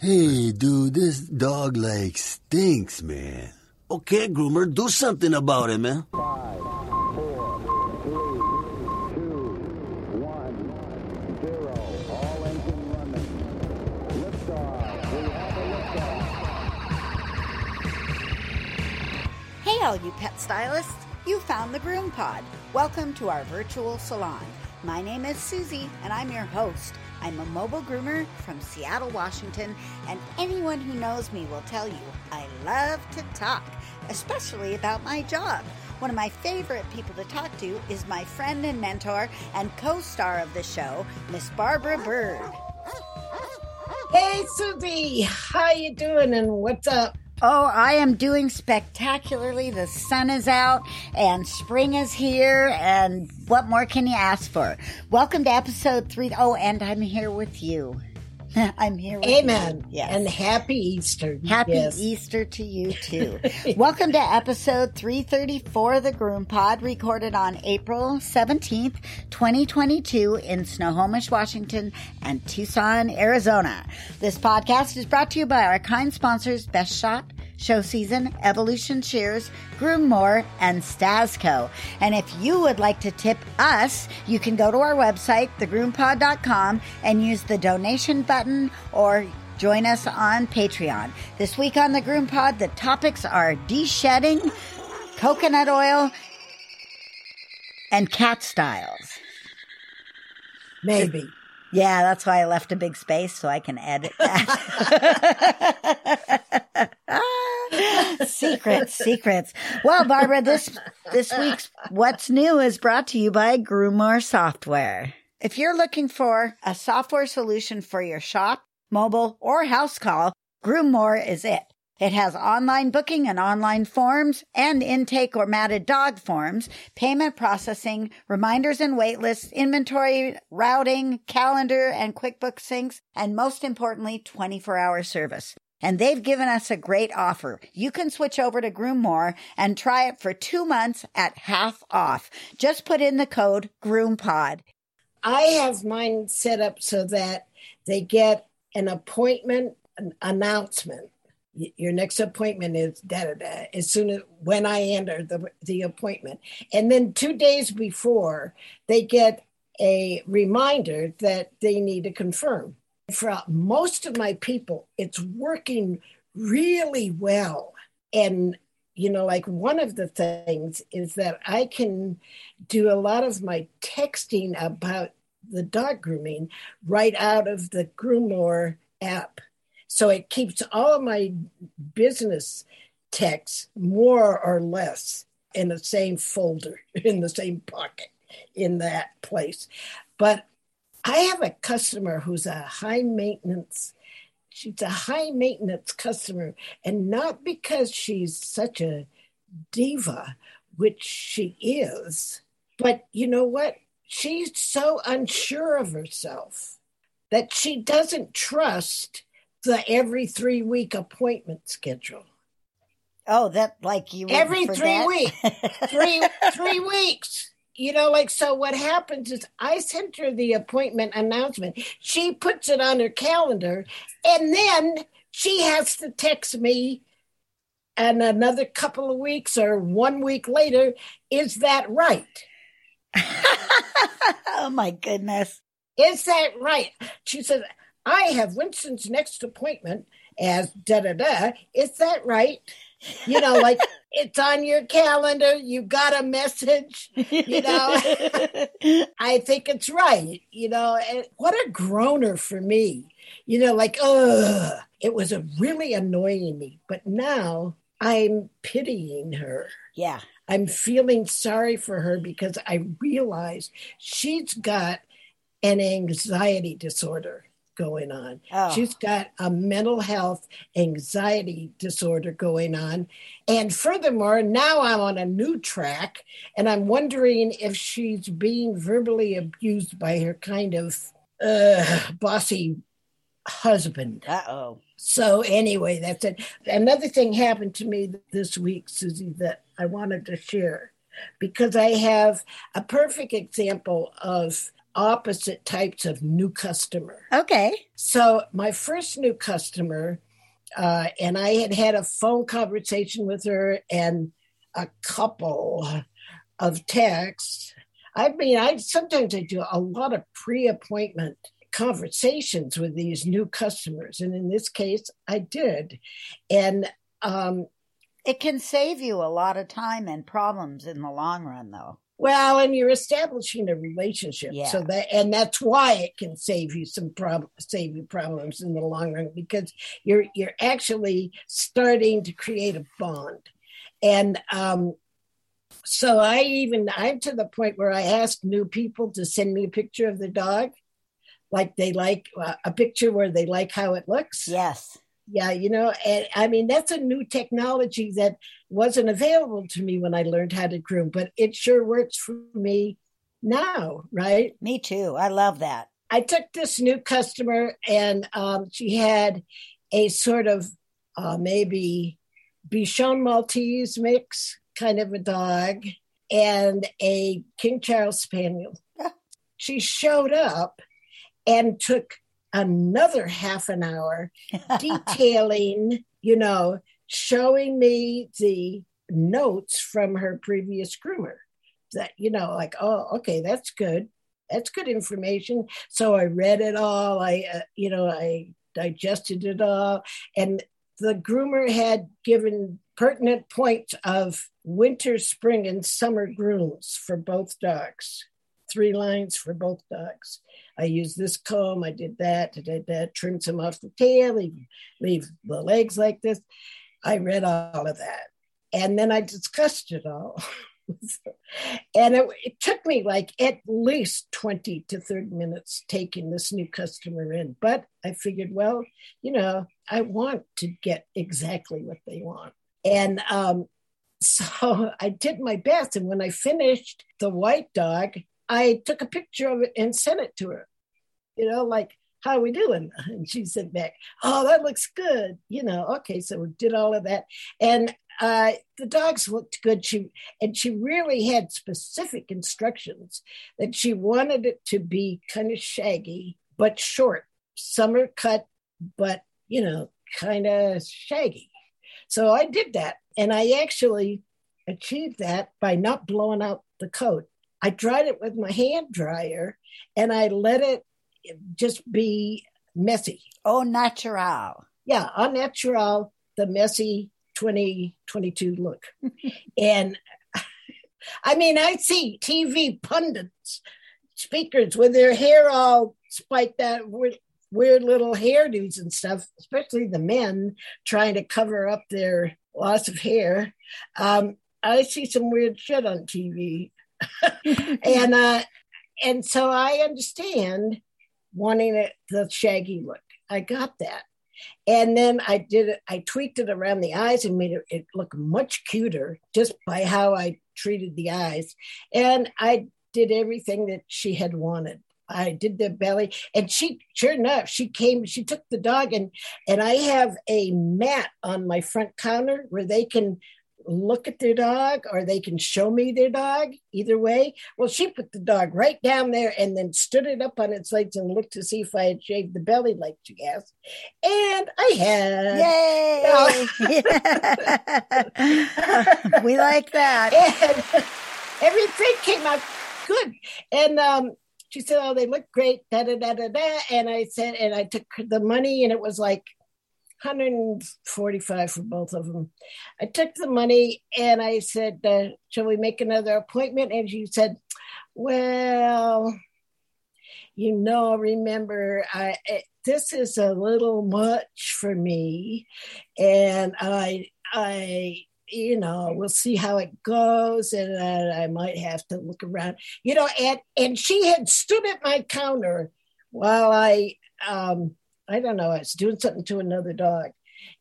Hey, dude, this dog like stinks, man. Okay, groomer, do something about it, man. Five, four, three, two, one, zero. All running. We have a. Hey, all you pet stylists! You found the Groom Pod. Welcome to our virtual salon. My name is Susy, and I'm your host. I'm a mobile groomer from Seattle, Washington, and anyone who knows me will tell you I love to talk, especially about my job. One of my favorite people to talk to is my friend and mentor and co-star of the show, Miss Barbara Bird. Hey Susy, how you doing and what's up? Oh, I am doing spectacularly. The sun is out and spring is here. And what more can you ask for? Welcome to episode three. Oh, and I'm here with you. I'm here with Amen. Yes. And happy Easter. Happy Yes. Easter to you too. Welcome to episode 334 of the Groom Pod, recorded on April 17th, 2022 in Snohomish, Washington and Tucson, Arizona. This podcast is brought to you by our kind sponsors, Best Shot, Show Season, Evolution Shears, Groom More, and Stasco. And if you would like to tip us, you can go to our website, thegroompod.com, and use the donation button or join us on Patreon. This week on the Groom Pod, the topics are de-shedding, coconut oil, and cat styles. Maybe. Yeah, that's why I left a big space so I can edit that. secrets, secrets. Well, Barbara, this this week's What's New is brought to you by Groom More Software. If you're looking for a software solution for your shop, mobile, or house call, Groommore is it. It has online booking and online forms and intake or matted dog forms, payment processing, reminders and wait lists, inventory, routing, calendar, and QuickBooks syncs, and most importantly, 24 hour service. And they've given us a great offer. You can switch over to Groommore and try it for two months at half off. Just put in the code GroomPod. I have mine set up so that they get an appointment an announcement. Your next appointment is da da da. As soon as when I enter the the appointment, and then two days before, they get a reminder that they need to confirm. For most of my people, it's working really well, and you know, like one of the things is that I can do a lot of my texting about the dog grooming right out of the Groommore app. So it keeps all of my business texts more or less in the same folder, in the same pocket, in that place. But I have a customer who's a high maintenance, she's a high maintenance customer, and not because she's such a diva, which she is, but you know what? She's so unsure of herself that she doesn't trust the every three week appointment schedule. Oh, that like you Every three weeks, three three weeks. You know, like so. What happens is I sent her the appointment announcement. She puts it on her calendar, and then she has to text me. And another couple of weeks or one week later, is that right? oh my goodness. Is that right? She says, I have Winston's next appointment as da da da. Is that right? You know, like it's on your calendar. You got a message. You know, I think it's right. You know, and what a groaner for me. You know, like, ugh, it was a really annoying me. But now I'm pitying her. yeah. I'm feeling sorry for her because I realize she's got an anxiety disorder going on. Oh. She's got a mental health anxiety disorder going on. And furthermore, now I'm on a new track and I'm wondering if she's being verbally abused by her kind of uh, bossy husband. Uh oh. So anyway, that's it. Another thing happened to me this week, Susy, that I wanted to share because I have a perfect example of opposite types of new customer. Okay. So my first new customer, uh, and I had had a phone conversation with her and a couple of texts. I mean, I sometimes I do a lot of pre-appointment conversations with these new customers, and in this case, I did, and um, It can save you a lot of time and problems in the long run, though. Well, and you're establishing a relationship, Yeah. so that and that's why it can save you some prob- save you problems in the long run because you're you're actually starting to create a bond, and um, so I even I'm to the point where I ask new people to send me a picture of the dog, like they like uh, a picture where they like how it looks. Yes. Yeah, you know, and I mean that's a new technology that wasn't available to me when I learned how to groom, but it sure works for me now, right? Me too. I love that. I took this new customer and um, she had a sort of uh, maybe Bichon Maltese mix kind of a dog and a King Charles Spaniel. She showed up and took another half an hour detailing, you know, showing me the notes from her previous groomer. That, you know, like, oh, okay, that's good. That's good information. So I read it all. I, uh, you know, I digested it all. And the groomer had given pertinent points of winter, spring, and summer grooms for both dogs. Three lines for both dogs. I use this comb, I did that, I did that, trimmed some off the tail, leave, leave the legs like this. I read all of that. And then I discussed it all. and it, it took me like at least 20 to 30 minutes taking this new customer in. But I figured, well, you know, I want to get exactly what they want. And um, so I did my best. And when I finished the white dog, I took a picture of it and sent it to her. You know, like, how are we doing? And she sent back, oh, that looks good. You know, okay, so we did all of that. And uh, the dogs looked good. She and she really had specific instructions that she wanted it to be kind of shaggy but short, summer cut, but you know, kind of shaggy. So I did that, and I actually achieved that by not blowing out the coat. I dried it with my hand dryer, and I let it just be messy. Oh, natural. Yeah, unnatural, the messy 2022 look. and I mean, I see TV pundits, speakers with their hair all spiked out, weird, weird little hairdos and stuff, especially the men trying to cover up their loss of hair. Um, I see some weird shit on TV. And uh, and so I understand wanting it the shaggy look. I got that. And then I did it, I tweaked it around the eyes and made it, it look much cuter just by how I treated the eyes. And I did everything that she had wanted. I did the belly, and she, sure enough, she came. She took the dog, and and I have a mat on my front counter where they can look at their dog or they can show me their dog. Either way, well, she put the dog right down there and then stood it up on its legs and looked to see if I had shaved the belly, like she asked, and I had. Yay! we like that. and everything came out good. And um, she said, "Oh, they look great." Da da da da da. And I said, and I took the money, and it was like 145 for both of them. I took the money, and I said, uh, "Shall we make another appointment?" And she said, "Well." You know, remember, I it, this is a little much for me, and I, I, you know, we'll see how it goes, and uh, I might have to look around, you know. And and she had stood at my counter while I, um, I don't know, I was doing something to another dog,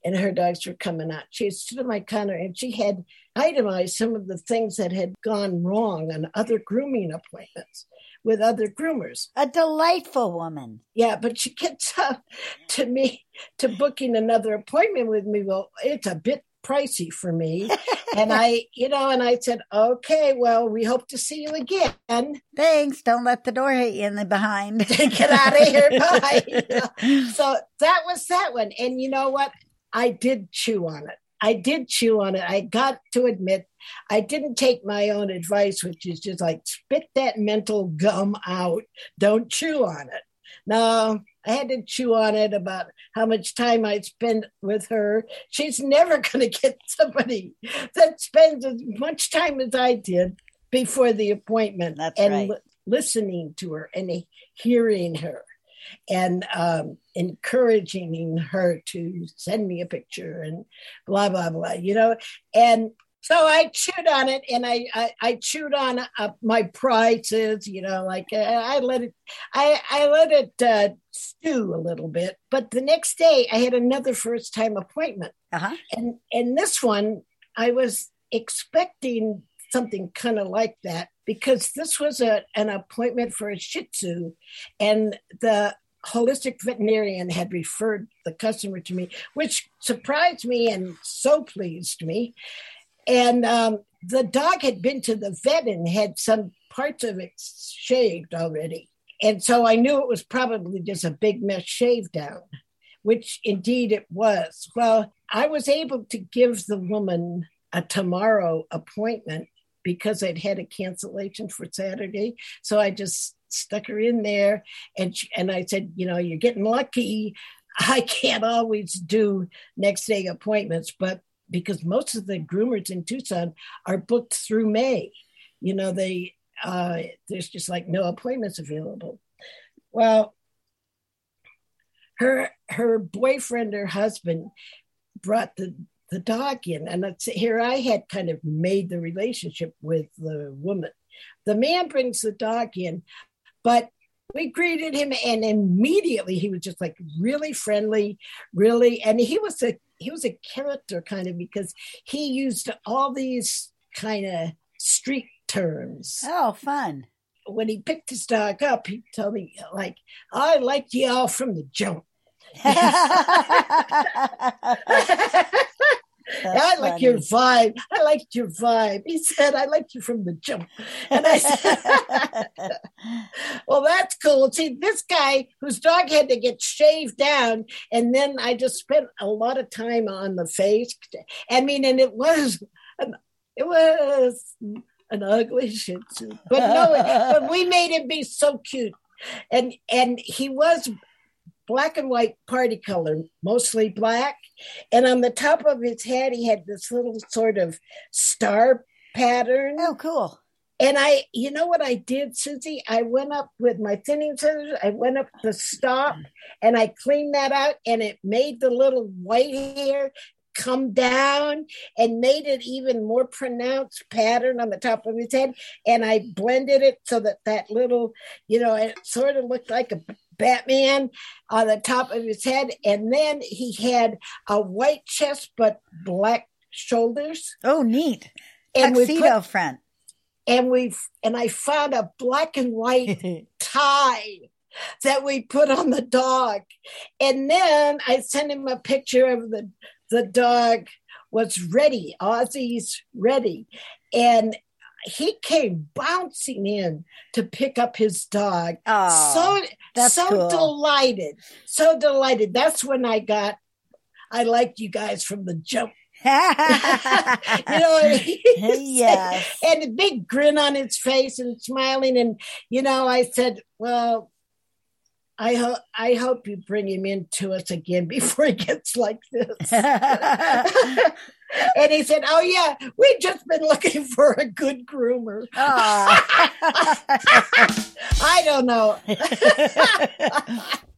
and her dogs were coming out. She stood at my counter, and she had itemized some of the things that had gone wrong on other grooming appointments with other groomers. A delightful woman. Yeah, but she gets up to me to booking another appointment with me. Well, it's a bit pricey for me. and I, you know, and I said, okay, well, we hope to see you again. Thanks. Don't let the door hit you in the behind. Get out of here. Bye. so that was that one. And you know what? I did chew on it. I did chew on it. I got to admit, I didn't take my own advice, which is just like spit that mental gum out. Don't chew on it. No, I had to chew on it about how much time I spent with her. She's never going to get somebody that spends as much time as I did before the appointment That's and right. li- listening to her and hearing her and um, encouraging her to send me a picture and blah blah blah you know and so i chewed on it and i i, I chewed on uh, my prices you know like uh, i let it i i let it uh, stew a little bit but the next day i had another first time appointment Uh-huh. and and this one i was expecting something kind of like that because this was a, an appointment for a shih tzu and the holistic veterinarian had referred the customer to me which surprised me and so pleased me and um, the dog had been to the vet and had some parts of it shaved already and so i knew it was probably just a big mess shaved down which indeed it was well i was able to give the woman a tomorrow appointment because I'd had a cancellation for Saturday. So I just stuck her in there and she, and I said, you know, you're getting lucky. I can't always do next day appointments, but because most of the groomers in Tucson are booked through May, you know, they uh, there's just like no appointments available. Well, her her boyfriend or husband brought the the dog in and here i had kind of made the relationship with the woman the man brings the dog in but we greeted him and immediately he was just like really friendly really and he was a he was a character kind of because he used all these kind of street terms Oh, fun. when he picked his dog up he told me like i liked you all from the jump I like your vibe. I liked your vibe. He said, I liked you from the jump. And I said, Well, that's cool. See, this guy whose dog had to get shaved down, and then I just spent a lot of time on the face. I mean, and it was an, it was an ugly shih tzu. But no, but we made him be so cute. And and he was black and white party color, mostly black. And on the top of his head, he had this little sort of star pattern. oh, cool. And I, you know what I did, Susy? I went up with my thinning scissors, I went up the stop and I cleaned that out, and it made the little white hair come down and made it even more pronounced pattern on the top of his head and i blended it so that that little you know it sort of looked like a batman on the top of his head and then he had a white chest but black shoulders Oh, neat. and Tuxedo put, front. and we and i found a black and white tie that we put on the dog. And then I sent him a picture of the the dog was ready, Ozzy's ready. And he came bouncing in to pick up his dog. Oh, so that's so cool. delighted. So delighted. That's when I got I liked you guys from the jump. you know, Yes. and a big grin on his face and smiling. And you know, I said, "Well, I hope I hope you bring him in to us again before he gets like this." And he said, "Oh yeah, we've just been looking for a good groomer." Aw. Ah. I don't know,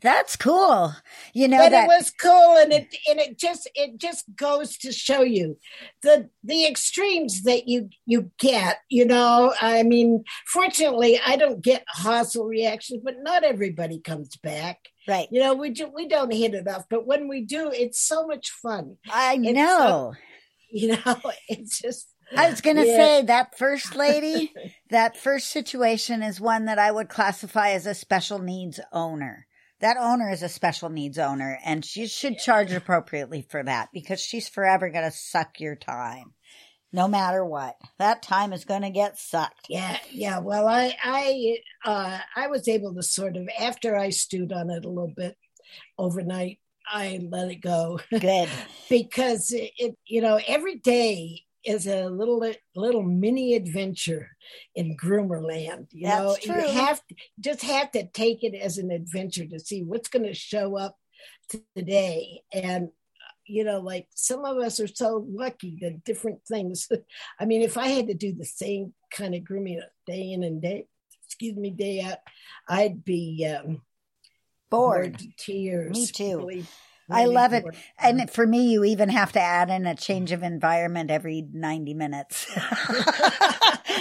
That's cool. You know but that it was cool, and it and it just it just goes to show you the the extremes that you you get. You know, I mean, fortunately, I don't get hostile reactions, but not everybody comes back. right. You know, we do, we don't hit it off, but when we do, it's so much fun. I It's know. You know, it's just. I was going to Yeah. say that first lady, that first situation is one that I would classify as a special needs owner. That owner is a special needs owner and she should charge appropriately for that because she's forever going to suck your time no matter what that time is going to get sucked Yeah, yeah. Well, I, I, uh, I was able to sort of after I stewed on it a little bit overnight. I let it go good because it, it, you know, every day is a little, little mini adventure in groomer land. You know, true. you have to, just have to take it as an adventure to see what's going to show up today and you know, like some of us are so lucky that different things. I mean, if I had to do the same kind of grooming day in and day, excuse me, day out, I'd be um, bored to tears. Me too. Really, I love it. And for me, you even have to add in a change of environment every 90 minutes.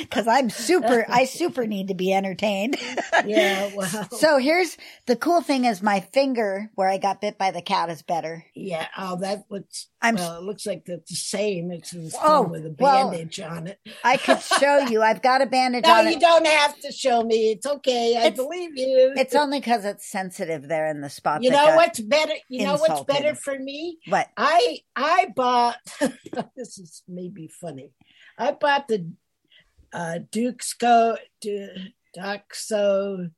Cause I'm super, I super need to be entertained. yeah, well, so here's the cool thing is my finger where I got bit by the cat is better. yeah. Oh, that looks. I'm, well, it looks like the same. It's the oh, same Oh, with a well, bandage on it. I could show you. I've got a bandage No, on it. No, you don't have to show me. It's okay. I It's- believe you. It's only cause it's sensitive there in the spot. you know got- what's better? You know what's insulted. better for me? What? I I bought this is maybe funny. I bought the uh Duxco du, Duxo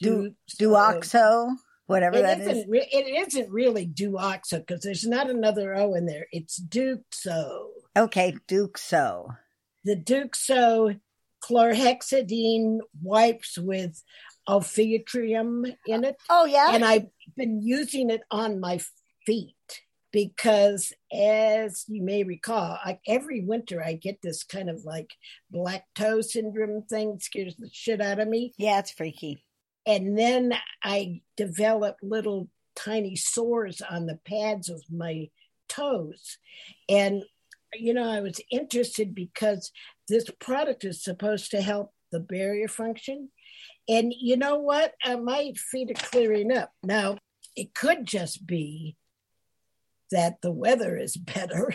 Du- Duoxo, whatever It that is. isn't re- it isn't really Duoxo because there's not another O in there. It's Duxo. Okay, Duxo. The Duxo chlorhexidine wipes with ophytrium in it. Oh yeah. and I've been using it on my feet because, as you may recall, I, every winter I get this kind of like black toe syndrome thing, scares the shit out of me. yeah, it's freaky. And then I develop little tiny sores on the pads of my toes. And, you know, I was interested because this product is supposed to help the barrier function. And you know what? Uh, my feet are clearing up. Now, it could just be that the weather is better,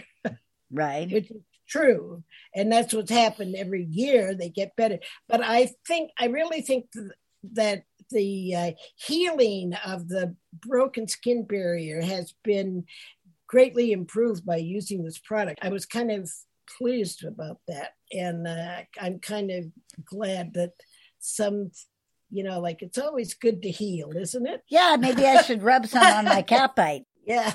Right. which is true. And that's what's happened every year. They get better. But I think, I really think th- that the uh, healing of the broken skin barrier has been greatly improved by using this product. I was kind of pleased about that. And uh, I'm kind of glad that some, you know, like it's always good to heal, isn't it? Yeah, maybe I should rub some on my cat bite. Yeah.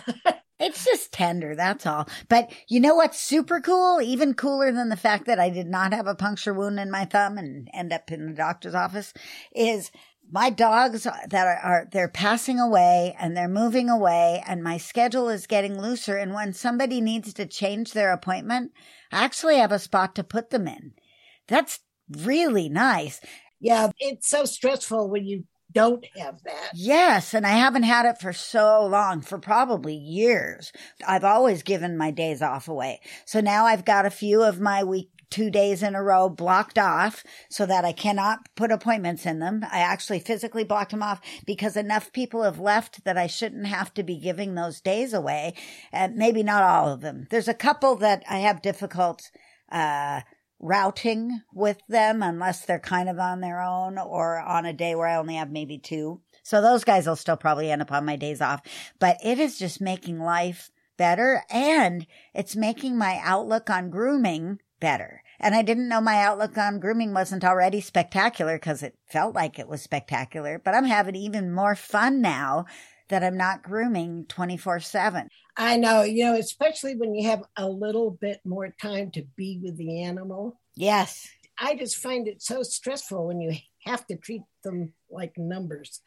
It's just tender, that's all. But you know what's super cool? Even cooler than the fact that I did not have a puncture wound in my thumb and end up in the doctor's office is my dogs that are, are they're passing away and they're moving away and my schedule is getting looser and when somebody needs to change their appointment, I actually have a spot to put them in. That's really nice. Yeah. It's so stressful when you don't have that. Yes, and I haven't had it for so long, for probably years. I've always given my days off away. So now I've got a few of my week two days in a row blocked off so that I cannot put appointments in them. I actually physically blocked them off because enough people have left that I shouldn't have to be giving those days away. And maybe not all of them. There's a couple that I have difficult, uh, routing with them unless they're kind of on their own or on a day where I only have maybe two. So those guys will still probably end up on my days off, but it is just making life better and it's making my outlook on grooming better. And I didn't know my outlook on grooming wasn't already spectacular because it felt like it was spectacular, but I'm having even more fun now that I'm not grooming 24 seven. I know, you know, especially when you have a little bit more time to be with the animal. Yes. I just find it so stressful when you have to treat them like numbers.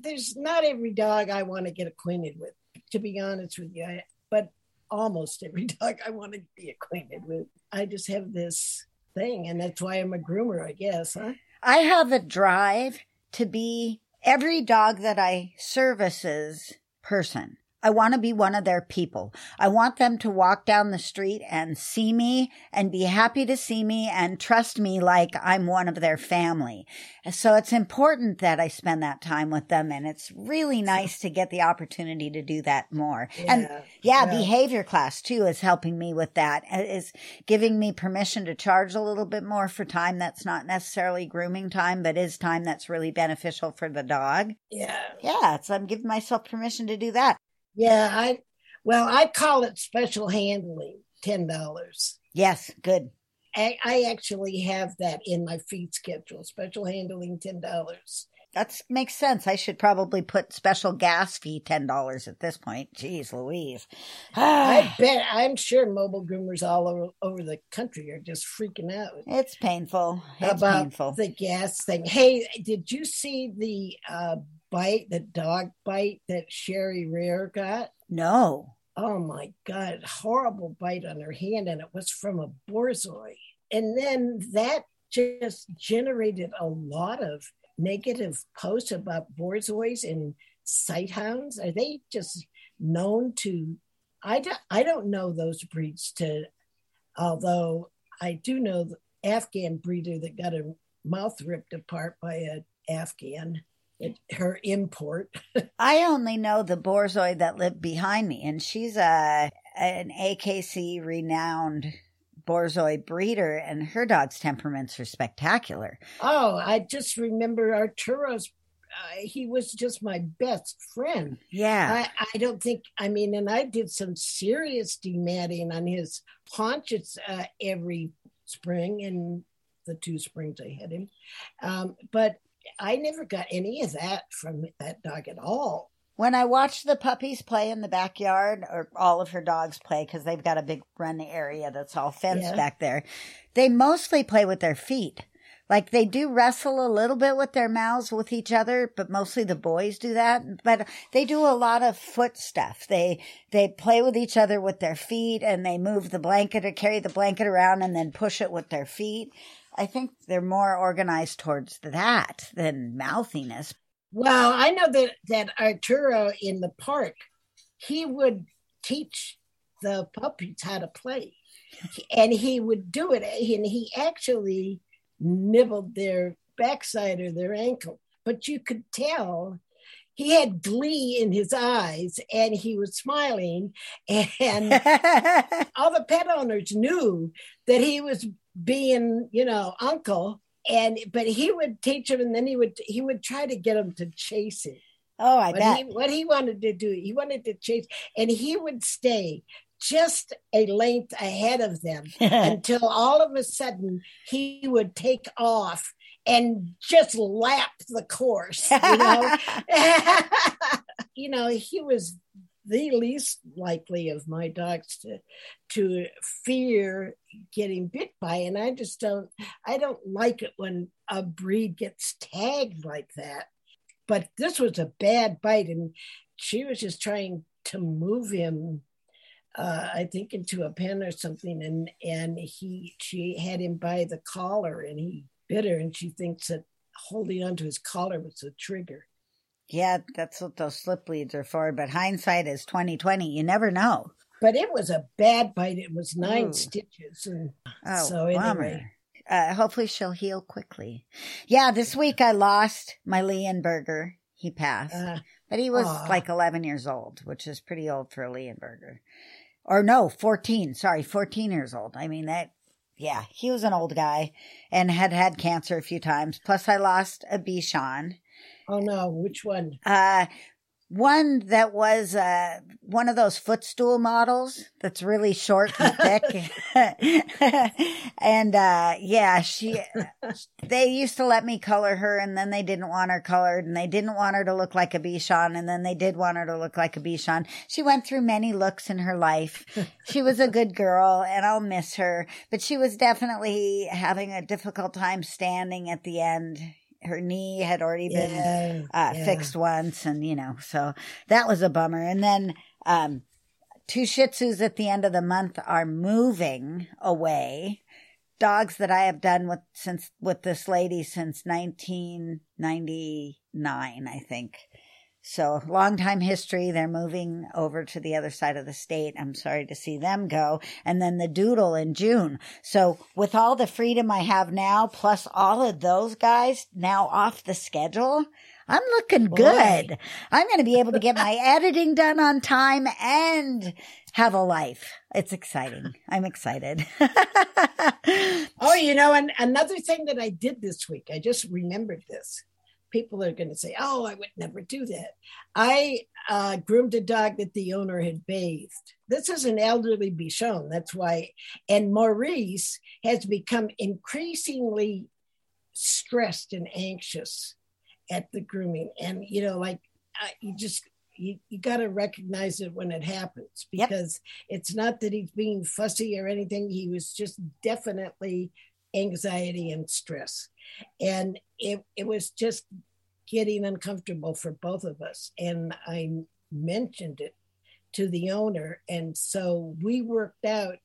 There's not every dog I want to get acquainted with, to be honest with you, I, but almost every dog I want to be acquainted with. I just have this thing, and that's why I'm a groomer, I guess, huh? I have a drive to be every dog that I services person. I want to be one of their people. I want them to walk down the street and see me and be happy to see me and trust me like I'm one of their family. So it's important that I spend that time with them. And it's really nice to get the opportunity to do that more. And Yeah. yeah, Yeah. behavior class too is helping me with that. It Is giving me permission to charge a little bit more for time that's not necessarily grooming time, but is time that's really beneficial for the dog. Yeah. Yeah, so I'm giving myself permission to do that. Yeah. I, well, I call it special handling, $10. Yes, good. I, I actually have that in my feed schedule, special handling, $10. That makes sense. I should probably put special gas fee ten dollars at this point. Jeez, Louise. I bet, I'm sure mobile groomers all over, over the country are just freaking out. it's painful. It's about painful. the gas thing. Hey, did you see the uh, bite, the dog bite that Sherry Rare got? no. Oh my God, horrible bite on her hand, and it was from a borzoi. And then that just generated a lot of negative posts about borzois and sighthounds. Are they just known to? I don't, I don't know those breeds to, although I do know the Afghan breeder that got her mouth ripped apart by an Afghan, it, her import. I only know the Borzoi that lived behind me, and she's a an AKC renowned Borzoi breeder, and her dog's temperaments are spectacular. Oh, I just remember Arturo's. Uh, he was just my best friend. Yeah. I, I don't think, I mean, and I did some serious dematting on his haunches uh, every spring and the two springs I had him. Um, but I never got any of that from that dog at all. When I watch the puppies play in the backyard, or all of her dogs play, because they've got a big run area that's all fenced Yeah. back there, they mostly play with their feet. Like they do wrestle a little bit with their mouths with each other, but mostly the boys do that. But they do a lot of foot stuff. They they play with each other with their feet, and they move the blanket or carry the blanket around and then push it with their feet. I think they're more organized towards that than mouthiness. Well, I know that that Arturo in the park, he would teach the puppies how to play, and he would do it, and he actually nibbled their backside or their ankle, but you could tell he had glee in his eyes, and he was smiling, and all the pet owners knew that he was being, you know, uncle. And but he would teach him, and then he would he would try to get him to chase it. oh, I What bet. he what he wanted to do, he wanted to chase, and he would stay just a length ahead of them until all of a sudden he would take off and just lap the course. You know, you know, he was the least likely of my dogs to to fear getting bit by and i just don't i don't like it when a breed gets tagged like that but this was a bad bite and she was just trying to move him uh, i think into a pen or something and and he she had him by the collar and he bit her and she thinks that holding onto his collar was the trigger Yeah, that's what those slip leads are for. But hindsight is twenty twenty. You never know. but it was a bad bite. It was nine Ooh. stitches, and Oh, So anyway. bummer. Uh, hopefully she'll heal quickly. Yeah, this week I lost my Leonberger. He passed, uh, but he was like eleven years old, which is pretty old for a Leonberger. Or no, fourteen. Sorry, fourteen years old. I mean that. Yeah, he was an old guy and had had cancer a few times. Plus, I lost a Bichon. oh no, which one? Uh, one that was uh, one of those footstool models that's really short and thick. and uh, yeah, she they used to let me color her and then they didn't want her colored and they didn't want her to look like a Bichon and then they did want her to look like a Bichon. She went through many looks in her life. she was a good girl and I'll miss her, but she was definitely having a difficult time standing at the end. Her knee had already been Yeah, uh, yeah. fixed once, and you know, so that was a bummer. And then um, two Shih Tzus at the end of the month are moving away. Dogs that I have done with since with this lady since 1999, I think. So long time history. They're moving over to the other side of the state. I'm sorry to see them go. And then the doodle in June. So with all the freedom I have now, plus all of those guys now off the schedule, I'm looking Boy. good. I'm going to be able to get my editing done on time and have a life. It's exciting. I'm excited. Oh, you know, and another thing that I did this week, I just remembered this. People are going to say, "Oh, I would never do that." I uh, groomed a dog that the owner had bathed. This is an elderly Bichon. That's why. And Maurice has become increasingly stressed and anxious at the grooming, and you know, like uh, you just you, you got to recognize it when it happens Yep. because it's not that he's being fussy or anything. He was just definitely anxiety and stress. And it, it was just getting uncomfortable for both of us. And I mentioned it to the owner. And so we worked out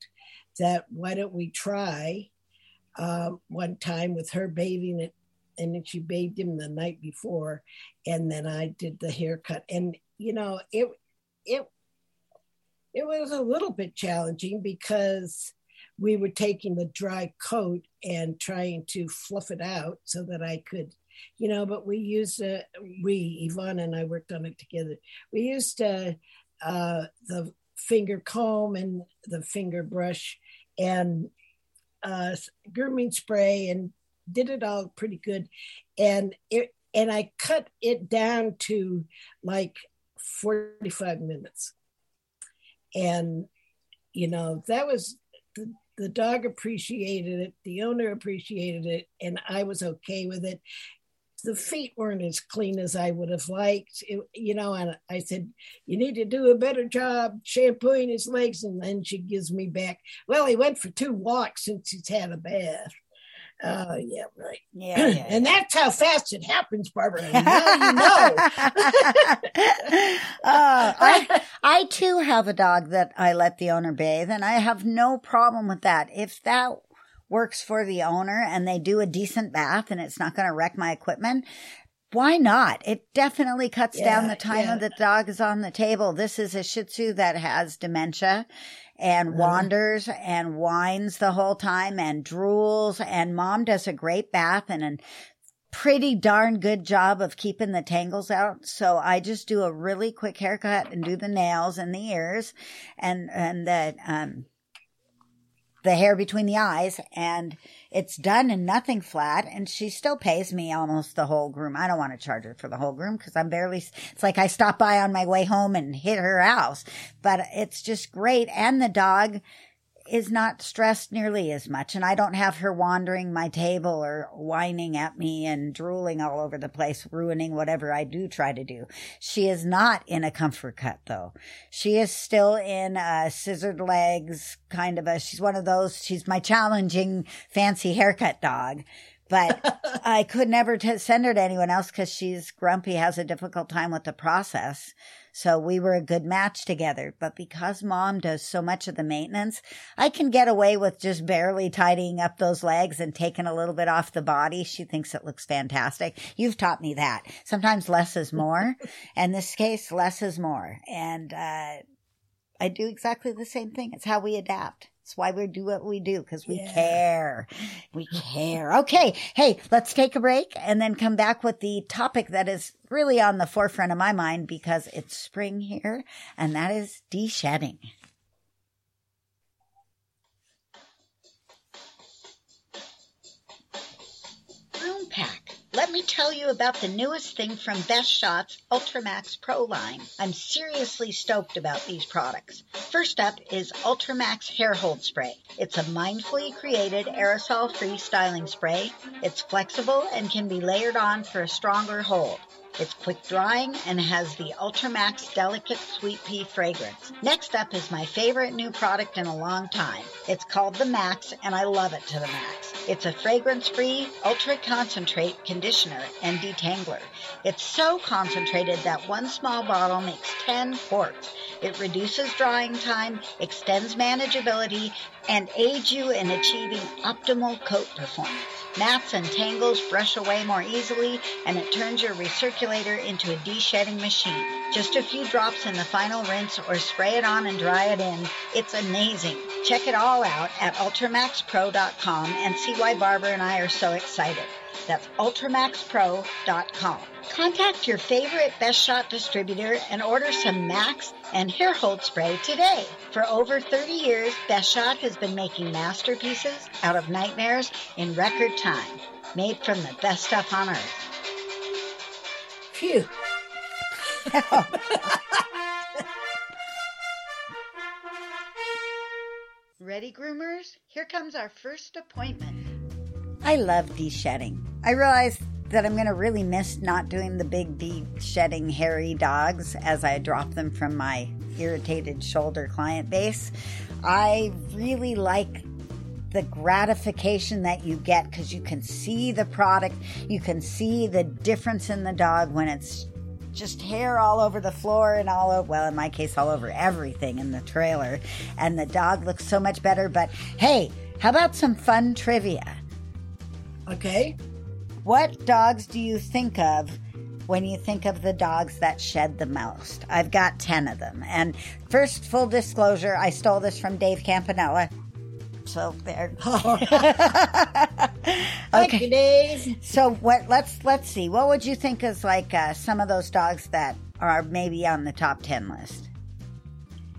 that why don't we try um, one time with her bathing it and then she bathed him the night before and then i did the haircut and you know it it it was a little bit challenging because we were taking the dry coat and trying to fluff it out so that i could you know but we used uh, we yvonne and i worked on it together. We used uh, uh, the finger comb and the finger brush and grooming spray and did it all pretty good. And it and i cut it down to like 45 minutes. And you know that was the, the dog appreciated it the owner appreciated it and i was okay with it. The feet weren't as clean as i would have liked. It, you know and i said you need to do a better job shampooing his legs and then she gives me back well he went for two walks since he's had a bath uh yeah right yeah, yeah. and that's how fast it happens barbara now you know oh, I, I too have a dog that I let the owner bathe, and I have no problem with that. If that works for the owner and they do a decent bath and it's not going to wreck my equipment, why not? It definitely cuts down the time yeah. of the dog is on the table. This is a Shih Tzu that has dementia and Uh-huh. wanders and whines the whole time and drools. And mom does a great bath and a pretty darn good job of keeping the tangles out. So I just do a really quick haircut and do the nails and the ears and, and the, um, the hair between the eyes and it's done and nothing flat and she still pays me almost the whole groom. I don't want to charge her for the whole groom because I'm barely, it's like I stop by on my way home and hit her house, but it's just great. And the dog is not stressed nearly as much and I don't have her wandering my table or whining at me and drooling all over the place, ruining whatever I do try to do. She is not in a comfort cut though. She is still in a scissored legs kind of a, she's one of those, she's my challenging fancy haircut dog. But I could never t- send her to anyone else because she's grumpy, has a difficult time with the process. So we were a good match together. But because mom does so much of the maintenance, I can get away with just barely tidying up those legs and taking a little bit off the body. She thinks it looks fantastic. You've taught me that. Sometimes less is more. In this case, less is more. And, uh, I do exactly the same thing. It's how we adapt. It's why we do what we do because we Yeah. care. We care. Okay. Hey, let's take a break and then come back with the topic that is really on the forefront of my mind because it's spring here and that is de-shedding. Room Pack. Let me tell you about the newest thing from Best Shots Ultramax Pro line. I'm seriously stoked about these products. First up is Ultramax Hair Hold Spray. It's a mindfully created aerosol free styling spray. It's flexible and can be layered on for a stronger hold. It's quick drying and has the Ultramax Delicate Sweet Pea fragrance. Next up is my favorite new product in a long time. It's called the Max and I love it to the max. It's a fragrance-free, ultra-concentrate conditioner and detangler. It's so concentrated that one small bottle makes 10 quarts. It reduces drying time, extends manageability, and aids you in achieving optimal coat performance. Mats and tangles brush away more easily, and it turns your recirculator into a de-shedding machine. Just a few drops in the final rinse or spray it on and dry it in. It's amazing. Check it all out at ultramaxpro.com and see why Barbara and I are so excited. That's ultramaxpro.com. Contact your favorite Best Shot distributor and order some Max and hair hold spray today. For over 30 years, Best Shot has been making masterpieces out of nightmares in record time, made from the best stuff on earth. Phew. Ready, groomers? Here comes our first appointment. I love de-shedding. I realize that I'm going to really miss not doing the big de-shedding hairy dogs as I drop them from my irritated shoulder client base. I really like the gratification that you get because you can see the product, you can see the difference in the dog when it's just hair all over the floor and all over, well, in my case, all over everything in the trailer. And the dog looks so much better. But hey, how about some fun trivia? Okay. What dogs do you think of when you think of the dogs that shed the most? I've got 10 of them. And first, full disclosure, I stole this from Dave Campanella. So there. Dave. So what? Let's let's see. What would you think is like uh, some of those dogs that are maybe on the top ten list?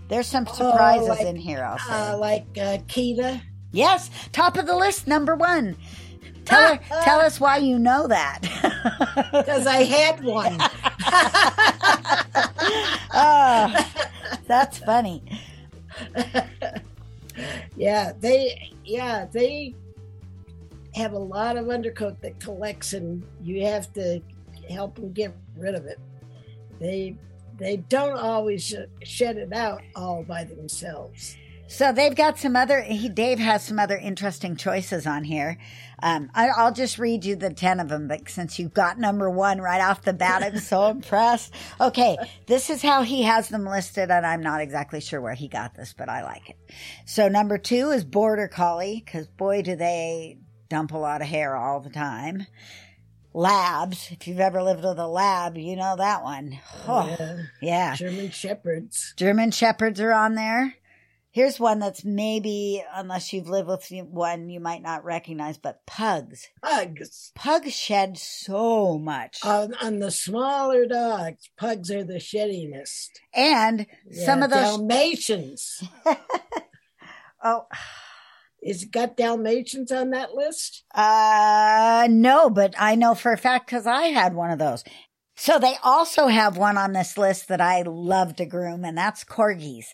There's some surprises like, in here. I'll say. Uh, like uh, Kita. yes, top of the list, number one. Tell her, tell us why you know that. Because I had one. oh, that's funny. Yeah, they yeah, they have a lot of undercoat that collects and you have to help them get rid of it. They they don't always shed it out all by themselves. So they've got some other. He, Dave has some other interesting choices on here. Um, I, I'll just read you the ten of them, but since you've got number one right off the bat, I'm so impressed. Okay, this is how he has them listed, and I'm not exactly sure where he got this, but I like it. So number two is border collie, because boy, do they dump a lot of hair all the time. Labs, if you've ever lived with a lab, you know that one. Oh, Yeah. yeah. German shepherds. German shepherds are on there. Here's one that's maybe, unless you've lived with one, you might not recognize, but pugs. Pugs. Pugs shed so much. On, on the smaller dogs, pugs are the sheddingest. and some of those, Dalmatians. oh, Is it got Dalmatians on that list? uh, no, but I know for a fact because I had one of those. So they also have one on this list that I love to groom, and that's corgis.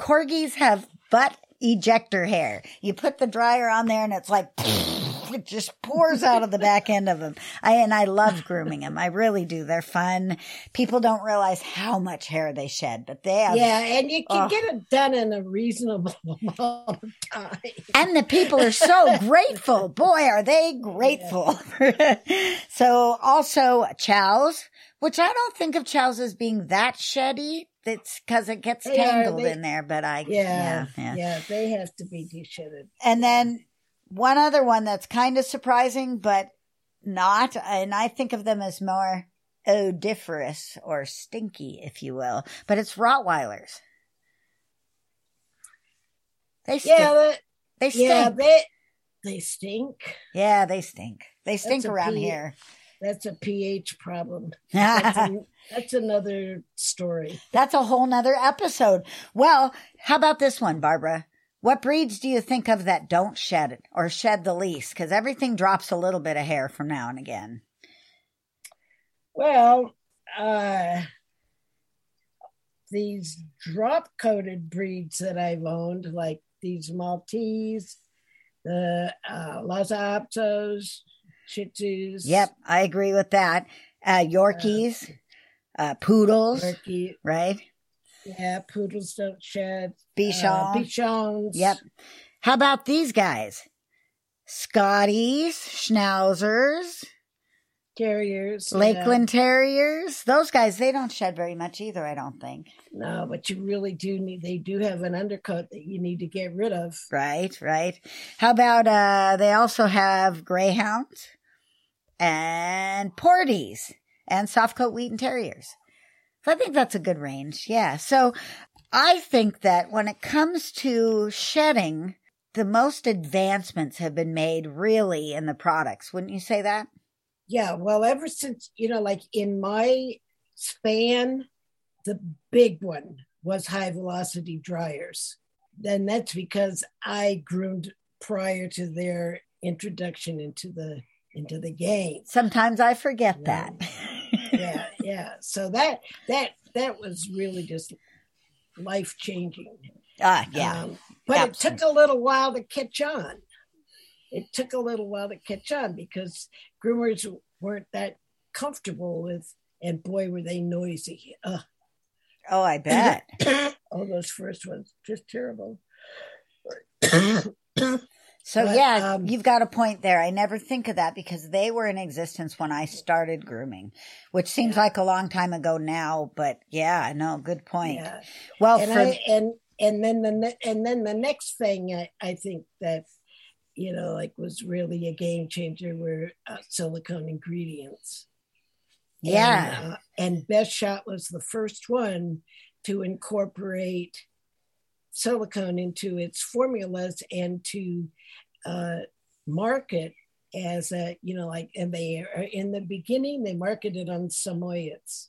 Corgis have butt ejector hair. You put the dryer on there and it's like, it just pours out of the back end of them. I, and I love grooming them. I really do. They're fun. People don't realize how much hair they shed, but they have. Yeah, and you can Oh. get it done in a reasonable amount of time. And the people are so grateful. Boy, are they grateful. so also chows, which I don't think of chows as being that sheddy. It's because it gets They are. tangled They- in there, but I, Yeah, yeah, yeah, they have to be de-shedded. And then one other one that's kind of surprising, but not, and I think of them as more odoriferous or stinky, if you will, but it's Rottweilers. They stink. Yeah, that, they stink. yeah, they they stink. Yeah, they stink. They stink a around P- here. That's a pH problem. That's, an, that's another story. That's a whole nother episode. Well, how about this one, Barbara? What breeds do you think of that don't shed it or shed the least? Because everything drops a little bit of hair from now and again. Well, uh, these drop coated breeds that I've owned, like these Maltese, the uh, Lhasa Apsos, Shih Tzus, Yep, I agree with that. Uh, Yorkies, uh, poodles, Turkey, right? yeah, poodles don't shed. Bichon. Uh, Bichons. Yep. How about these guys? Scotties, Schnauzers. Terriers. yeah. Lakeland Terriers. Those guys, they don't shed very much either, I don't think. No, but you really do need. They do have an undercoat that you need to get rid of. Right, right. How about uh they also have greyhounds and porties and soft coat Wheaten Terriers. So I think that's a good range. Yeah. So I think that when it comes to shedding, the most advancements have been made really in the products. Wouldn't you say that? Yeah. Well, ever since you know, like in my span, the big one was high velocity dryers. Then that's because I groomed prior to their introduction into the into the game. Sometimes I forget Yeah. that. Yeah yeah so that that that was really just life changing ah, yeah. Um, but it took a little while to catch on it took a little while to catch on because groomers weren't that comfortable with and boy were they noisy Ugh. oh, I bet. oh those first ones just terrible So But, yeah, um, you've got a point there. I never think of that because they were in existence when I started grooming, which seems like a long time ago now. But yeah, no, good point. yeah Well, and for I, and and then the and then the next thing I, I think that you know like was really a game changer were uh, silicone ingredients. yeah, And, uh, and Best Shot was the first one to incorporate silicone into its formulas and to uh, market as a you know like and they are in the beginning they marketed on Samoyeds.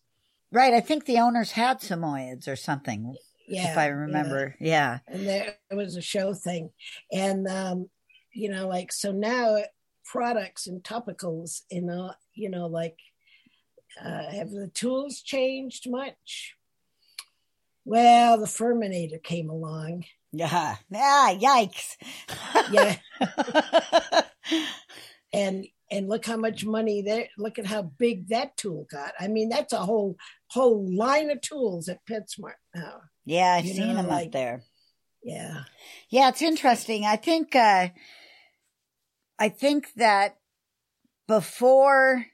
right. I think the owners had Samoyeds or something, Yeah, if I remember. Yeah. and there it was a show thing and um you know like so now products and topicals you know you know like uh, have the tools changed much well the FURminator came along Yeah. Ah, yikes. yeah and and look how much money there look at how big that tool got i mean that's a whole whole line of tools at PetSmart now yeah, I've You seen know, them like- up there. yeah Yeah, it's interesting. I think uh I think that before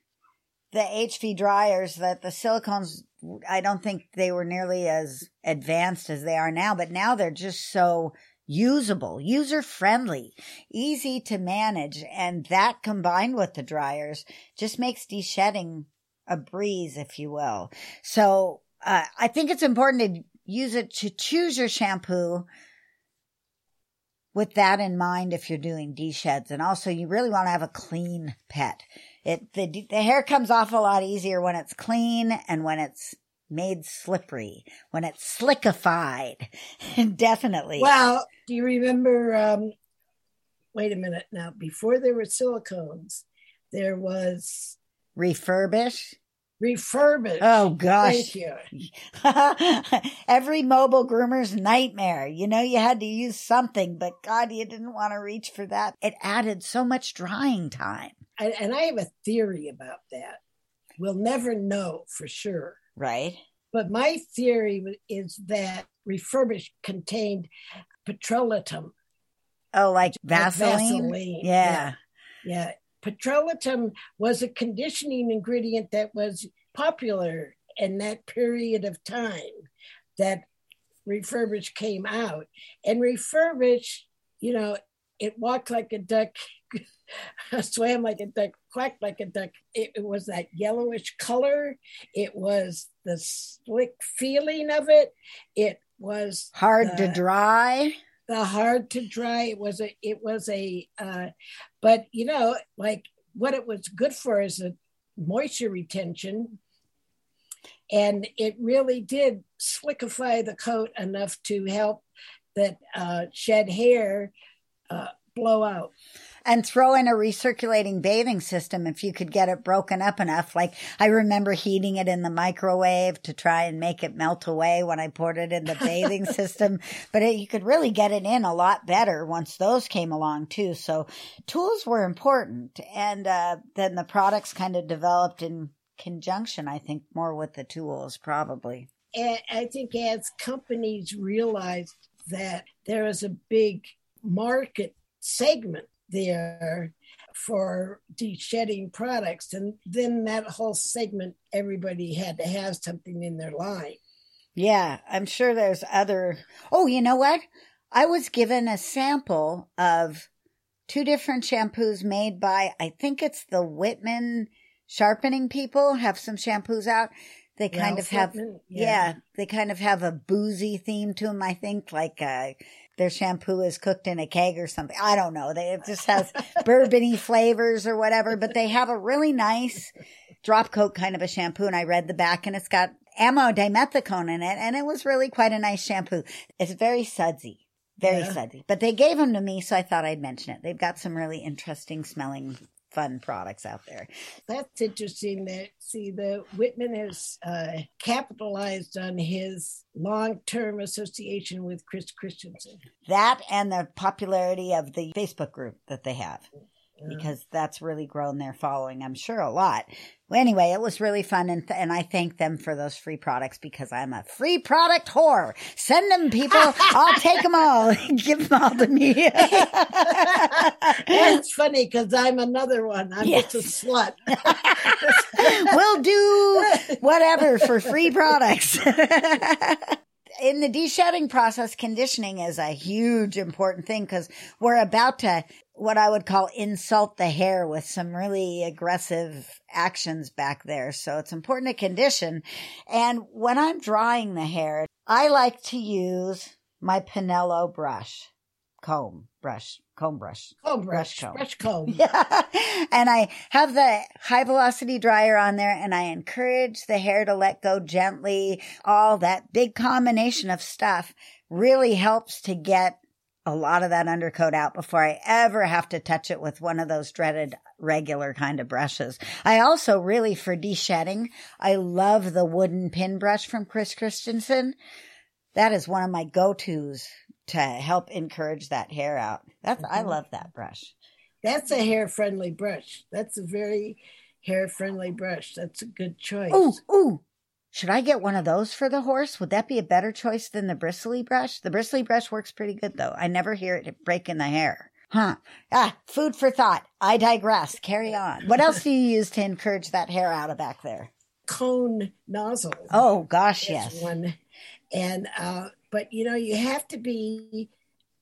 the HV dryers that the silicones I don't think they were nearly as advanced as they are now, but now they're just so usable, user friendly, easy to manage, and that combined with the dryers just makes de-shedding a breeze, if you will. So uh, I think it's important to use it to choose your shampoo with that in mind if you're doing de-sheds. And also you really want to have a clean pet. It, the, the hair comes off a lot easier when it's clean and when it's made slippery, when it's slickified. Definitely. Well, do you remember? Um, wait a minute now. Before there were silicones, there was Refurbish. Refurbished. Oh gosh. Thank you. Every mobile groomer's nightmare. You know, you had to use something, but God, you didn't want to reach for that. It added so much drying time. And, and I have a theory about that. We'll never know for sure. Right? But my theory is that refurbished contained petrolatum. Oh, like like Vaseline? Vaseline, Yeah. Yeah. Petrolatum was a conditioning ingredient that was popular in that period of time that refurbished came out. And refurbished, you know, it walked like a duck, swam like a duck, quacked like a duck. It, it was that yellowish color. It was the slick feeling of it. It was Hard to dry. The hard to dry it was a it was a uh but you know like what it was good for is a moisture retention. And it really did slickify the coat enough to help that uh shed hair uh blow out and throw in a recirculating bathing system if you could get it broken up enough. Like I remember heating it in the microwave to try and make it melt away when I poured it in the bathing system. But it, you could really get it in a lot better once those came along too. So tools were important. And uh, then the products kind of developed in conjunction, I think, more with the tools probably. and I think as companies realized that there is a big market segment there for de-shedding products. And then that whole segment, everybody had to have something in their line. Yeah, I'm sure there's other. Oh, you know what? I was given a sample of two different shampoos made by, I think it's the Whitman sharpening people have some shampoos out. They kind Ralph of have, Whitman, yeah. yeah. they kind of have a boozy theme to them. I think like, uh, their shampoo is cooked in a keg or something. I don't know. They, it just has bourbony flavors or whatever, but they have a really nice drop coat kind of a shampoo. And I read the back and it's got amodimethicone in it. And it was really quite a nice shampoo. It's very sudsy, very Yeah. sudsy, but they gave them to me. So I thought I'd mention it. They've got some really interesting smelling fun products out there. That's interesting that see the Whitman has uh, capitalized on his long-term association with Chris Christensen. That and the popularity of the Facebook group that they have. Because that's really grown their following, I'm sure, a lot. Well, anyway, it was really fun, and, and I thank them for those free products because I'm a free product whore. Send them, people. I'll take them all. Give them all to me. That's funny because I'm another one. I'm Yes. just a slut. we'll do whatever for free products. In the de-shedding process, conditioning is a huge important thing because we're about to what I would call insult the hair with some really aggressive actions back there. So it's important to condition. And when I'm drying the hair, I like to use my Pinello brush, comb brush, comb brush. Comb Brush brush, comb. brush comb. Yeah. And I have the high velocity dryer on there and I encourage the hair to let go gently. All that big combination of stuff really helps to get a lot of that undercoat out before I ever have to touch it with one of those dreaded regular kind of brushes. I also really, for de-shedding, I love the wooden pin brush from Chris Christensen. That is one of my go-tos to help encourage that hair out. That's, I Mhm. love that brush. That's a hair-friendly brush. That's a very hair-friendly brush. That's a good choice. Ooh, ooh. Should I get one of those for the horse? Would that be a better choice than the bristly brush? The bristly brush works pretty good though. I never hear it breaking the hair. Huh. Ah, food for thought. I digress. Carry on. What else do you use to encourage that hair out of back there? Cone nozzle. Oh gosh, yes. one. And uh, but you know you have to be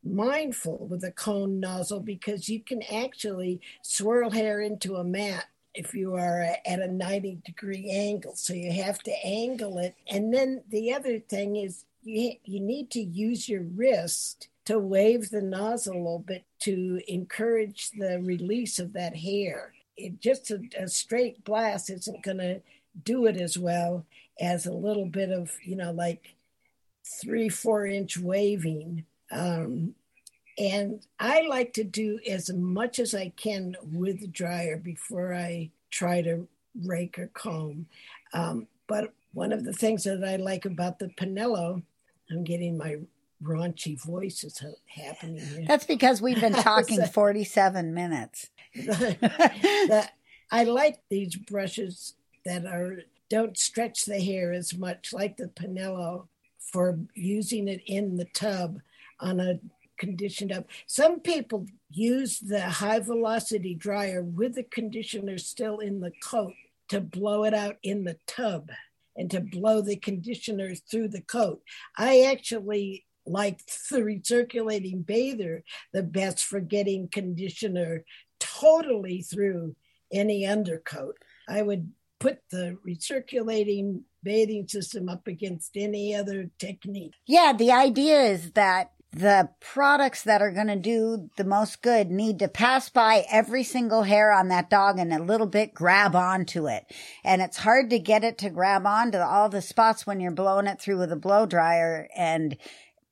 mindful with a cone nozzle because you can actually swirl hair into a mat if you are at a 90 degree angle. So you have to angle it. And then the other thing is you, you need to use your wrist to wave the nozzle a little bit to encourage the release of that hair. It just a, a straight blast isn't going to do it as well as a little bit of, you know, like three, four inch waving. Um, and I like to do as much as I can with the dryer before I try to rake or comb. Um, but one of the things that I like about the Pinello, I'm getting my raunchy voice is happening here. That's because we've been talking 47 minutes. that I like these brushes that are don't stretch the hair as much, like the Pinello, for using it in the tub on a conditioned up. Some people use the high velocity dryer with the conditioner still in the coat to blow it out in the tub and to blow the conditioner through the coat. I actually like the recirculating bather the best for getting conditioner totally through any undercoat. I would put the recirculating bathing system up against any other technique. Yeah, the idea is that the products that are going to do the most good need to pass by every single hair on that dog and a little bit grab onto it. And it's hard to get it to grab onto all the spots when you're blowing it through with a blow dryer. And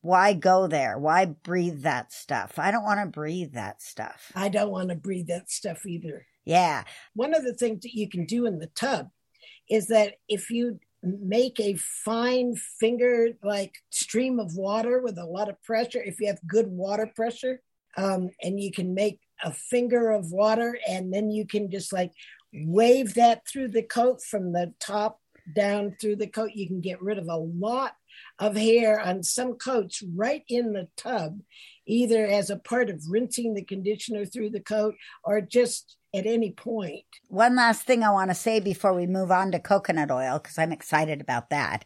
why go there? Why breathe that stuff? I don't want to breathe that stuff. I don't want to breathe that stuff either. Yeah. One of the things that you can do in the tub is that if you make a fine finger like stream of water with a lot of pressure, if you have good water pressure, um, and you can make a finger of water and then you can just like wave that through the coat from the top down through the coat, you can get rid of a lot of hair on some coats right in the tub, either as a part of rinsing the conditioner through the coat or just at any point. One last thing I want to say before we move on to coconut oil, because I'm excited about that.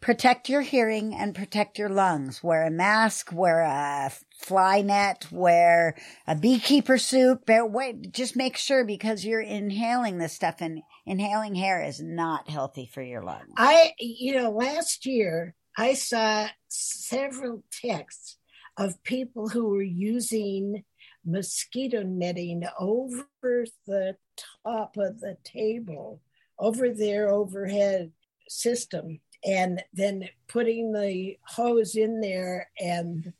Protect your hearing and protect your lungs. Wear a mask, wear a fly net, wear a beekeeper suit. Bear, wait, just make sure because you're inhaling this stuff and inhaling hair is not healthy for your lungs. I, you know, last year I saw several texts of people who were using mosquito netting over the top of the table, over their overhead system, and then putting the hose in there and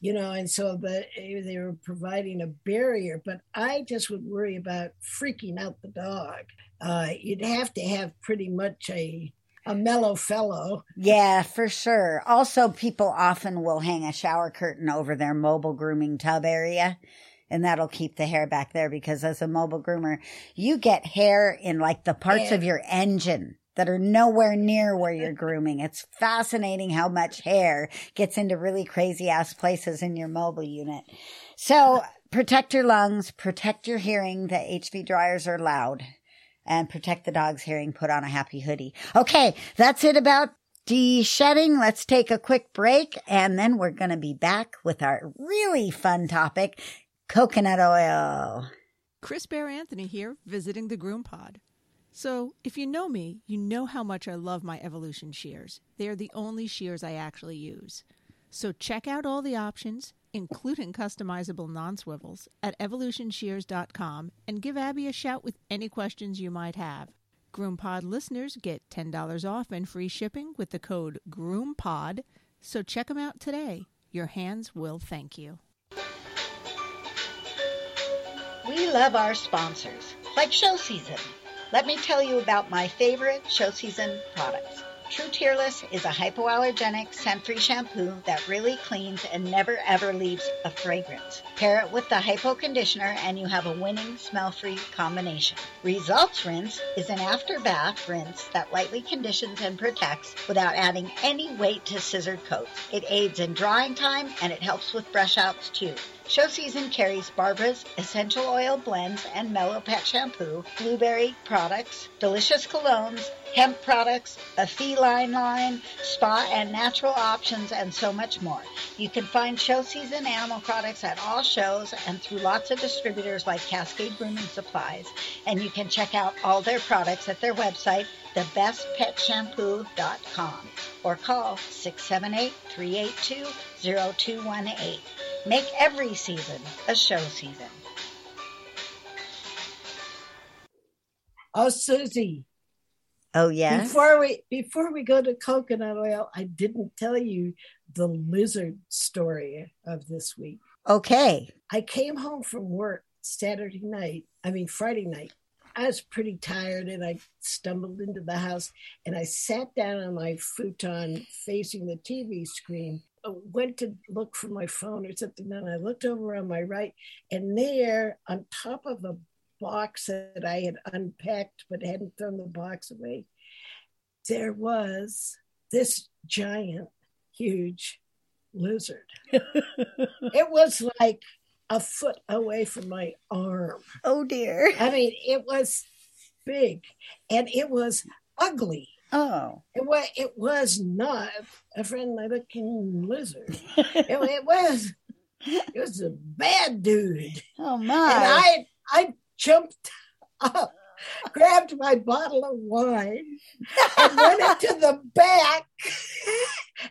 you know, and so the, they were providing a barrier, but I just would worry about freaking out the dog. Uh, you'd have to have pretty much a a mellow fellow. Yeah, for sure. Also, people often will hang a shower curtain over their mobile grooming tub area. And that'll keep the hair back there because as a mobile groomer, you get hair in like the parts Yeah. of your engine that are nowhere near where you're grooming. It's fascinating how much hair gets into really crazy ass places in your mobile unit. So protect your lungs, protect your hearing. The HV dryers are loud and protect the dog's hearing. Put on a happy hoodie. Okay. That's it about de-shedding. Let's take a quick break and then we're going to be back with our really fun topic, coconut oil. Chris Bear Anthony here, visiting the Groom Pod. So, if you know me, you know how much I love my Evolution shears. They are the only shears I actually use. So, check out all the options, including customizable non swivels, at evolutionshears.com and give Abby a shout with any questions you might have. GroomPod listeners get $10 off and free shipping with the code GroomPod. So, check them out today. Your hands will thank you. We love our sponsors, like Show Season. Let me tell you about my favorite Show Season products. True Tearless is a hypoallergenic scent-free shampoo that really cleans and never ever leaves a fragrance. Pair it with the hypo conditioner and you have a winning smell-free combination. Results Rinse is an after bath rinse that lightly conditions and protects without adding any weight to scissored coats. It aids in drying time and it helps with brush outs too. Show season carries Barbara's essential oil blends and mellow pet shampoo, blueberry products, delicious colognes, hemp products, a feline line, spa and natural options, and so much more. You can find show season animal products at all shows and through lots of distributors like Cascade Grooming Supplies. And you can check out all their products at their website, thebestpetshampoo.com, or call 678 382 0218. Make every season a show season. Oh, Susy, Oh, yeah. before we before we go to coconut oil, I didn't tell you the lizard story of this week. Okay. I came home from work Saturday night, I mean Friday night. I was pretty tired and I stumbled into the house and I sat down on my futon facing the TV screen. I went to look for my phone or something and I looked over on my right and there on top of a box that I had unpacked but hadn't thrown the box away, there was this giant, huge lizard. it was like a foot away from my arm. Oh, dear. I mean, it was big and it was ugly. Oh. It was, it was not a friendly looking lizard. it, it was it was a bad dude. Oh, And my. I I jumped up, grabbed my bottle of wine, and went into the back.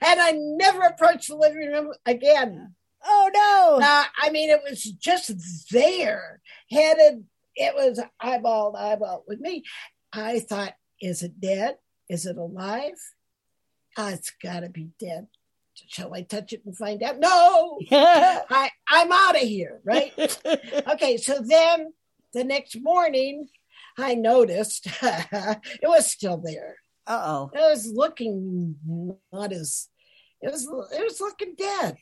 And I never approached the living room again. oh, no. Uh, I mean, it was just there, headed. It was eyeball to eyeball with me. I thought, is it dead? Is it alive? Ah, it's got to be dead. Shall I touch it and find out? No, I, I'm out of here, right? okay, so then the next morning, I noticed it was still there. Uh-oh. It was looking not as it was. It was looking dead.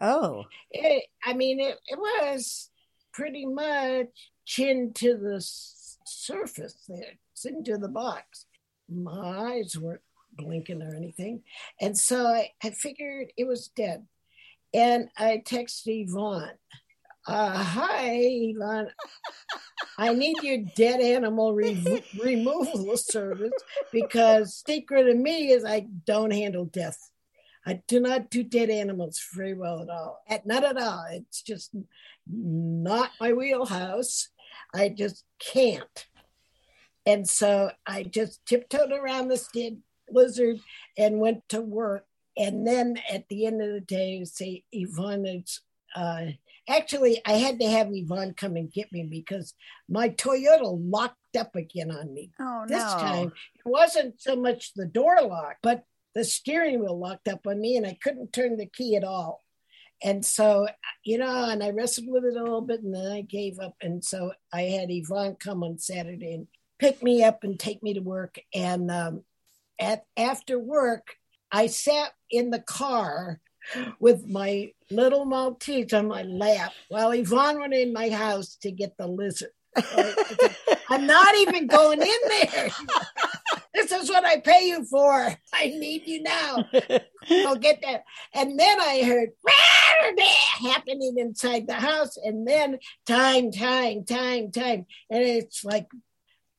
Oh. It, I mean, it, it was pretty much chin to the surface there, chin to the box. My eyes weren't blinking or anything. And so I, I figured it was dead. And I texted Yvonne, uh, hi, Yvonne. I need your dead animal re- removal service because secret of me is I don't handle death. I do not do dead animals very well at all. At not at all. It's just not my wheelhouse. I just can't. And so I just tiptoed around this dead lizard and went to work. And then at the end of the day, say Yvonne is uh, actually I had to have Yvonne come and get me because my Toyota locked up again on me. Oh This no. time it wasn't so much the door lock, but the steering wheel locked up on me and I couldn't turn the key at all. And so, you know, and I wrestled with it a little bit and then I gave up. And so I had Yvonne come on Saturday and pick me up and take me to work. And um, at after work, I sat in the car with my little Maltese on my lap while Yvonne went in my house to get the lizard. I'm not even going in there. This is what I pay you for. I need you now. Go get that. And then I heard happening inside the house. And then time, time, time, time. And it's like,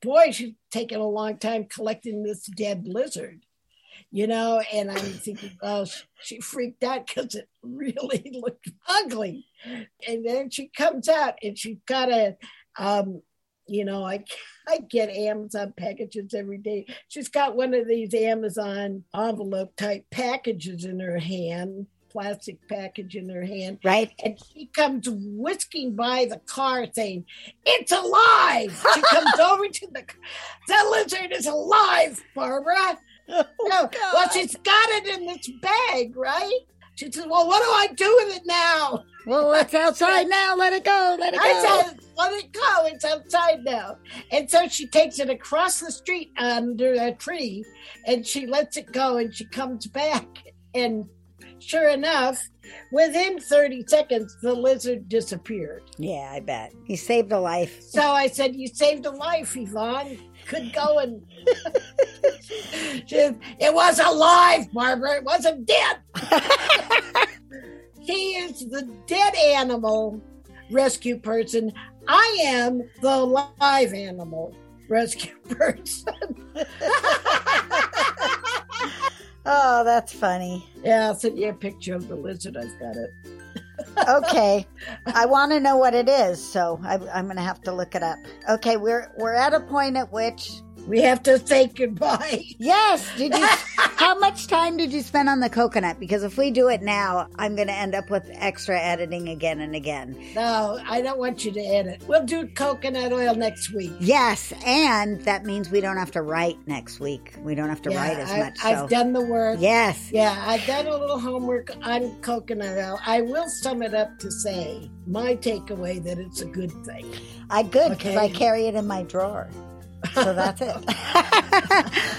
boy, she's taken a long time collecting this dead lizard. You know, and I'm thinking, oh, she freaked out because it really looked ugly. And then she comes out and she's got a, um, you know, I I get Amazon packages every day. She's got one of these Amazon envelope type packages in her hand, plastic package in her hand, Right? and she comes whisking by the car saying, "It's alive!" She comes over to the the lizard is alive, Barbara. Oh, No, well, she's got it in this bag, right? She says, "Well, what do I do with it now?" Well, it's outside now. Let it go. Let it I go. said, let it go. It's outside now. And so she takes it across the street under a tree and she lets it go and she comes back. And sure enough, within 30 seconds, the lizard disappeared. Yeah, I bet. He saved a life. So I said, You saved a life, Yvonne. Good going. she said, it was alive, Barbara. It wasn't dead. he is the dead animal rescue person. I am the live animal rescue person. Oh, that's funny. yeah, I'll send you a picture of the lizard. I've got it. Okay, I want to know what it is, so I, I'm going to have to look it up. Okay, we're we're at a point at which We have to say goodbye. yes. Did you? how much time did you spend on the coconut? Because if we do it now, I'm going to end up with extra editing again and again. No, I don't want you to edit. We'll do coconut oil next week. Yes, and that means we don't have to write next week. We don't have to write as I, much. I've so. done the work. Yes. Yeah, I've done a little homework on coconut oil. I will sum it up to say my takeaway that it's a good thing. I good because Okay. I carry it in my drawer. So that's it.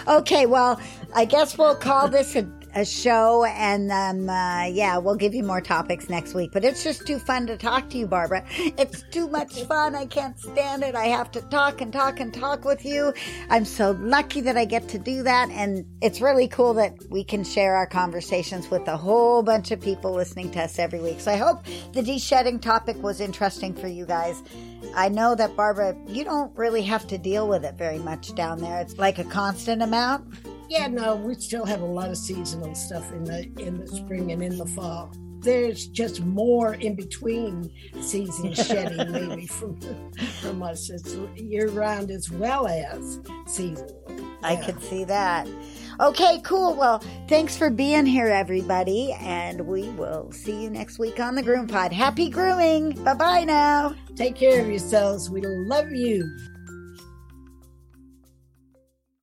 okay, well, I guess we'll call this a, a show, and um, uh, yeah, we'll give you more topics next week. But it's just too fun to talk to you, Barbara. It's too much fun. I can't stand it. I have to talk and talk and talk with you. I'm so lucky that I get to do that, and it's really cool that we can share our conversations with a whole bunch of people listening to us every week. So I hope the de-shedding topic was interesting for you guys. I know that Barbara, you don't really have to deal with it very much down there. It's like a constant amount. Yeah, no, we still have a lot of seasonal stuff in the in the spring and in the fall. There's just more in between season shedding, maybe from from us. It's year round as well as seasonal. I Yeah. could see that. Okay, cool. Well, thanks for being here, everybody, and we will see you next week on the Groom Pod. Happy grooming. Bye bye now. Take care of yourselves. We love you.